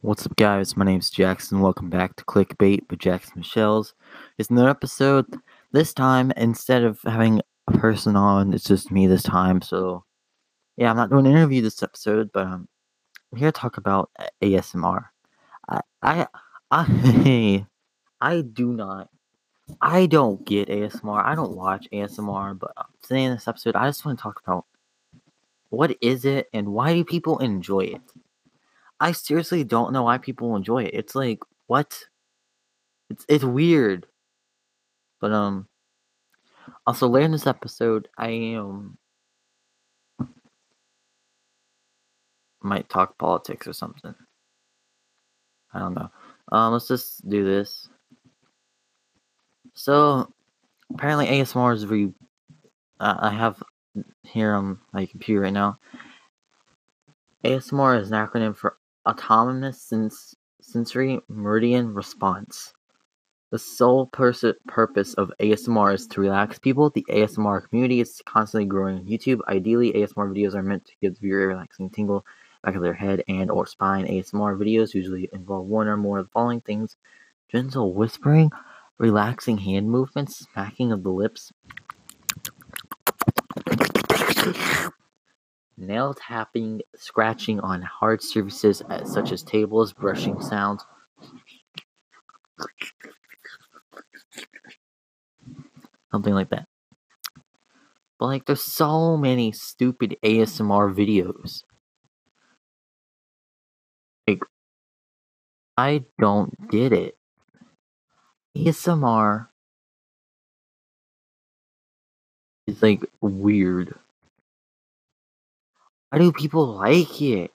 What's up, guys? My name's Jackson. Welcome back to Clickbait with Jackson Michelle's. It's another episode. This time, instead of having a person on, it's just me this time. So, yeah, I'm not doing an interview this episode, but um, I'm here to talk about ASMR. I, I, I, I do not, I don't get ASMR. I don't watch ASMR, but today in this episode, I just want to talk about what is it and why do people enjoy it. I seriously don't know why people enjoy it. It's like what? It's it's weird. But um also later in this episode I um might talk politics or something. I don't know. Um let's just do this. So apparently ASMR is re uh, I have here on my computer right now. ASMR is an acronym for autonomous sens- sensory meridian response. The sole pers- purpose of ASMR is to relax people. The ASMR community is constantly growing on YouTube. Ideally, ASMR videos are meant to give the viewer a relaxing tingle back of their head and or spine. ASMR videos usually involve one or more of the following things: gentle whispering, relaxing hand movements, smacking of the lips, nail tapping, scratching on hard surfaces uh, such as tables, brushing sounds. Something like that. But like there's so many stupid ASMR videos. Like I don't get it. ASMR is like weird. Why do people like it?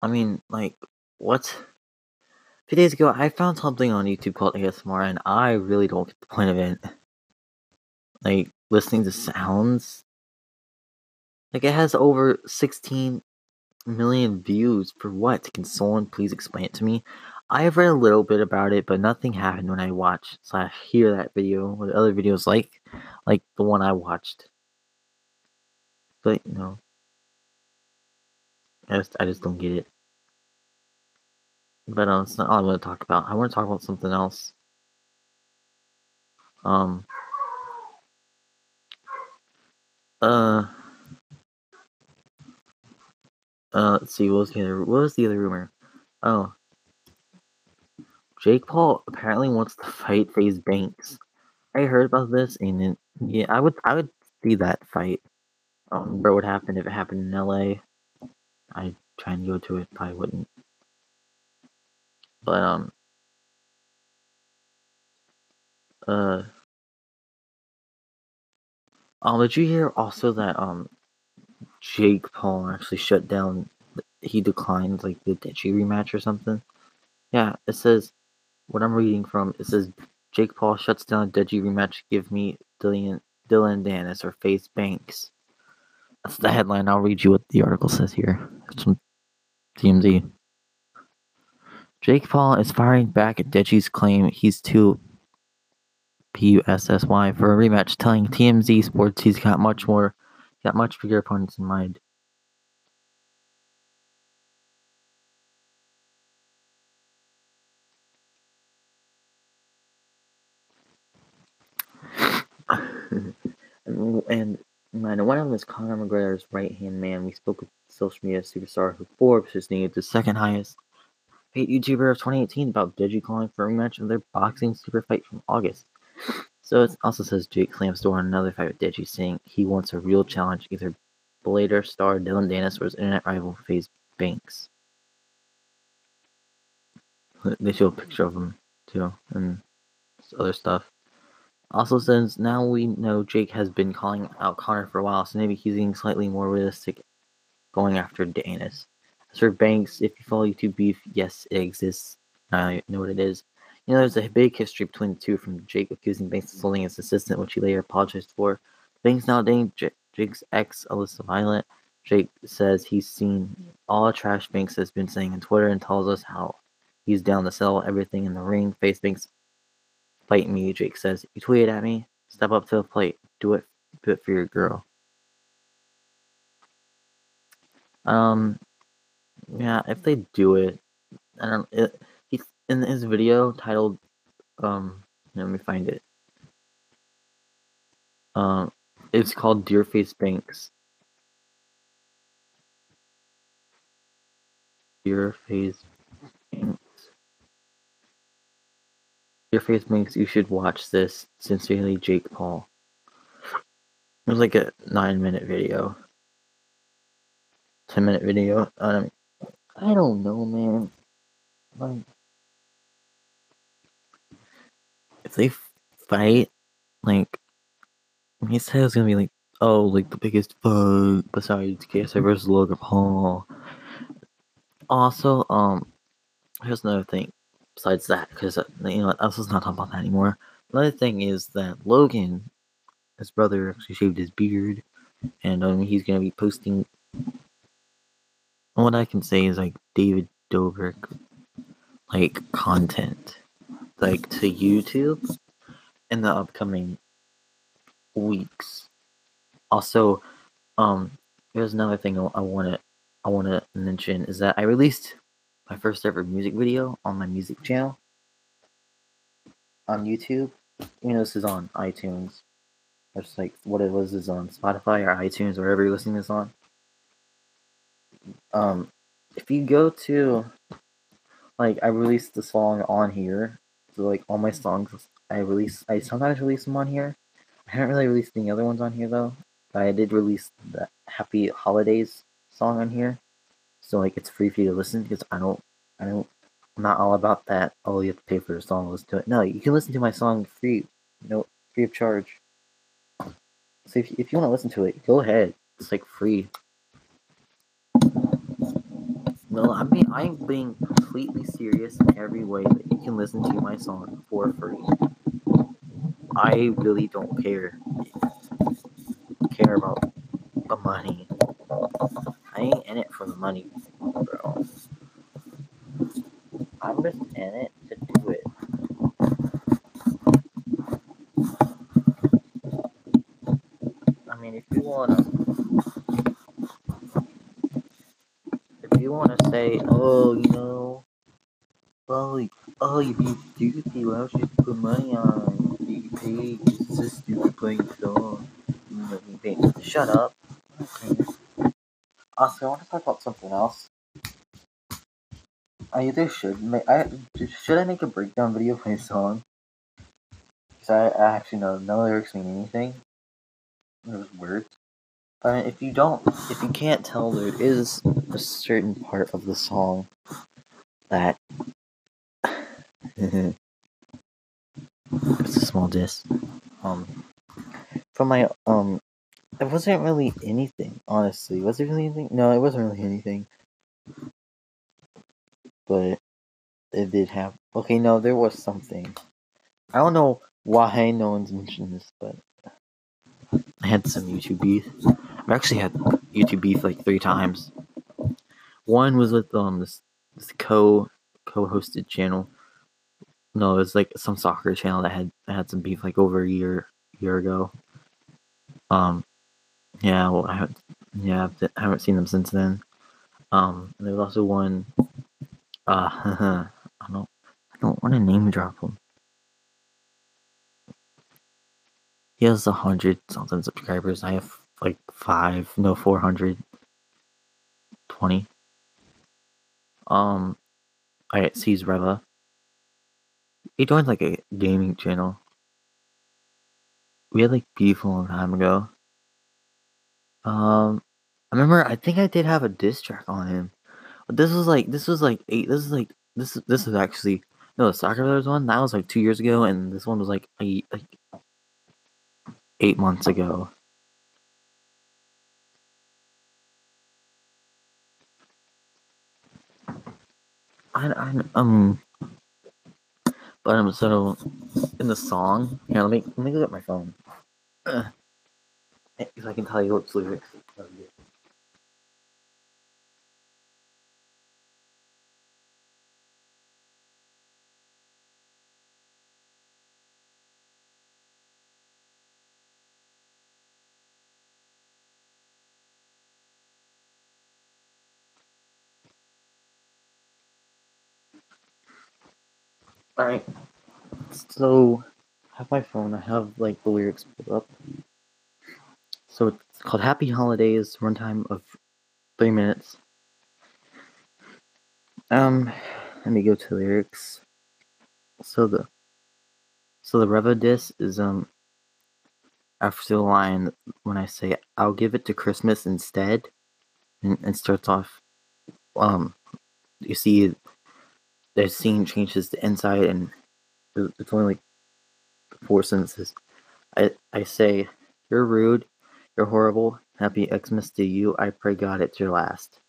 I mean, like, what? A few days ago, I found something on YouTube called ASMR, and I really don't get the point of it. Like, listening to sounds. Like, it has over 16 million views. For what? Can someone please explain it to me? I have read a little bit about it, but nothing happened when I watched slash hear that video. What other videos like, like the one I watched. But you know, I just I just don't get it. But um, it's not all I want to talk about. I want to talk about something else. Um. Uh. Uh, let's see. What was the other? What was the other rumor? Oh, Jake Paul apparently wants to fight FaZe Banks. I heard about this, and it, yeah, I would I would see that fight. I don't Um, what would happen if it happened in LA? I try and go to it, probably wouldn't. But um, uh, um, did you hear also that um, Jake Paul actually shut down? He declined like the Deji rematch or something. Yeah, it says what I'm reading from, it says Jake Paul shuts down Deji rematch. Give me Dillon Dillon Danis or FaZe Banks. That's the headline. I'll read you what the article says here. It's from TMZ. Jake Paul is firing back at Deji's claim he's too P-U-S-S-Y for a rematch, telling TMZ Sports he's got much more, got much bigger opponents in mind. and one of them is Conor McGregor's right hand man. We spoke with social media superstar who Forbes just named the second highest paid YouTuber of 2018 about Deji calling for a rematch of their boxing super fight from August. So it also says Jake slams door on another fight with Deji, saying he wants a real challenge, either Bellator star Dillon Danis or his internet rival FaZe Banks. They show a picture of him too, and other stuff. Also, since now we know Jake has been calling out Conor for a while, so maybe he's being slightly more realistic going after Danis. As for Banks, if you follow YouTube beef, yes, it exists. I know what it is. You know, there's a big history between the two, from Jake accusing Banks of assaulting his assistant, which he later apologized for. Banks now dating J- Jake's ex, Alyssa Violet. Jake says he's seen all the trash Banks has been saying on Twitter and tells us how he's down to sell everything in the ring. FaZe Banks Fight me, Jake says. You tweeted at me. Step up to the plate. Do it. Do it for your girl. Um, yeah, if they do it, I don't. It, he's in his video titled, um, let me find it. Um, it's called Dear FaZe Banks. Dear FaZe Banks. Dear FaZe Banks, you should watch this. Sincerely, Jake Paul. It was like a nine minute video. 10 minute video. Um, I don't know, man. Like, if they fight, like, he said it was gonna be like, oh, like the biggest fight besides KSI versus Logan Paul. Also, um, here's another thing. Besides that, because uh, you know, let's not talk about that anymore. Another thing is that Logan, his brother, actually shaved his beard, and um, he's gonna be posting what I can say is like David Dobrik like content like to YouTube in the upcoming weeks. Also, um there's another thing I want to I want to mention is that I released my first ever music video on my music channel on YouTube. You know, this is on iTunes. It's like what it was is on Spotify or iTunes, or wherever you're listening to this on um if you go to like I released the song on here. So like all my songs I release I sometimes release them on here. I haven't really released any other ones on here though. But I did release the Happy Holidays song on here. So like it's free for you to listen because I don't I don't I'm not all about that. Oh you have to pay for the song listen to it. No, you can listen to my song free. You know, free of charge. So if, if you want to listen to it, go ahead. It's like free. No, I mean I'm being completely serious in every way that you can listen to my song for free. I really don't care care about the money. I ain't in it for the money, bro. I'm just in it to do it. I mean, if you wanna if you want to say, oh, you know, oh, well, oh, you be stupid. Why don't you put money on pay? It's a stupid playing song. You know. Shut up. I want to talk about something else. I either should make I should I make a breakdown video of my song? Because I, I actually know no lyrics mean anything. There's words. Uh, if you don't, if you can't tell, there is a certain part of the song that it's a small diss. Um, from my um, it wasn't really anything. Honestly, was it really anything? No, it wasn't really anything. But it did have. Okay, no, there was something. I don't know why no one's mentioned this, but I had some YouTube beef. I've actually had YouTube beef like three times. One was with um this, this co co-hosted channel. No, it was like some soccer channel that had had some beef like over a year year ago. Um, yeah, well, I haven't, yeah, I haven't seen them since then. Um, there was also one. Uh, I don't, I don't want to name drop him. He has a hundred something subscribers. I have like five, no, four hundred twenty. Um, I sees Reva. He joined like a gaming channel. We had like beef a long time ago. Um, I remember. I think I did have a diss track on him. But this was like this was like eight. This is like this. This is actually no the Soccer Brothers one. That was like two years ago, and this one was like a, like eight months ago. I, I um, but um, so in the song, here let me let me look at my phone, if I can tell you its lyrics. Alright, so I have my phone, I have like the lyrics pulled up. So it's called Happy Holidays, runtime of three minutes. Um, let me go to lyrics. So the so the Reva diss is um after the line when I say I'll give it to Christmas instead, and, and starts off. Um, you see, the scene changes to inside, and it's only like four sentences. I I say you're rude, you're horrible. Happy Xmas to you. I pray God it's your last.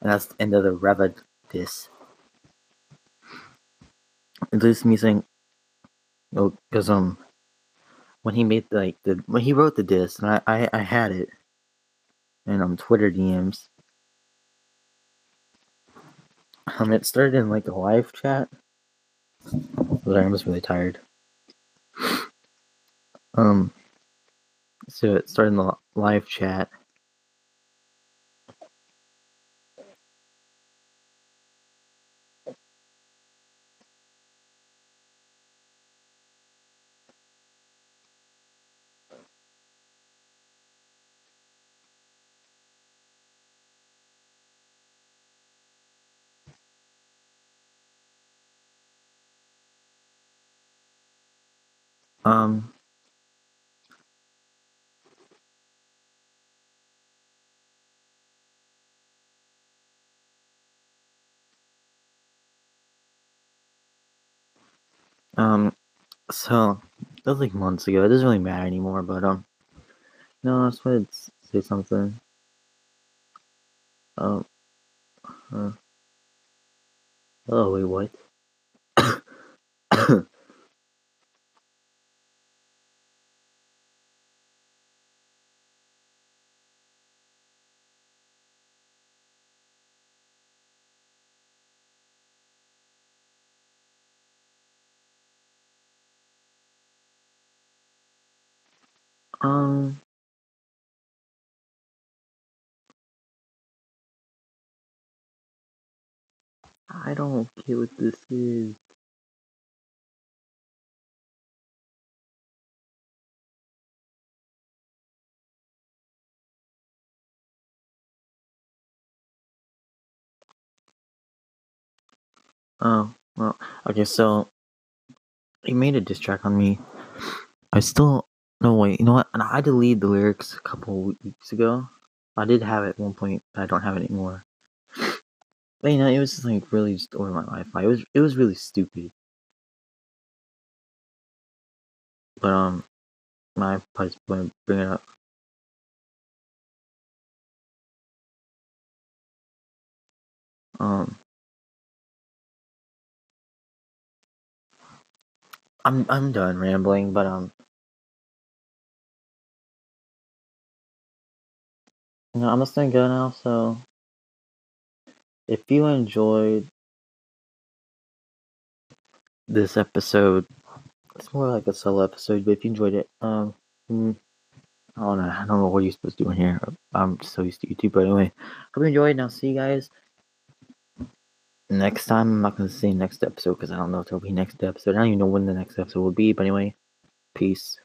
And that's the end of the Reva diss. It leads me saying, oh, because um, when he made like the when he wrote the disc, and I I, I had it, and um Twitter DMs. Um, it started in like a live chat. Sorry, I'm just really tired. Um, so it started in the live chat. Um, um, so that was like months ago. It doesn't really matter anymore, but um, no, I just wanted to say something. Um, uh, oh wait, what? Um, I don't get what this is. Oh, well, okay, so he made a diss track on me. I still no wait, you know what? And I deleted the lyrics a couple weeks ago. I did have it at one point, but I don't have it anymore. But you know, it was just like really just over my life. It was it was really stupid. But um, my probably bring it up. Um, I'm I'm done rambling, but um, you know, I'm just gonna go now. So, if you enjoyed this episode, it's more like a solo episode. But if you enjoyed it, um, mm, I don't know. I don't know what you're supposed to do in here. I'm so used to YouTube, but anyway, hope you enjoyed. And I'll see you guys next time. I'm not gonna say next episode because I don't know if there'll be next episode. I don't even know when the next episode will be. But anyway, peace.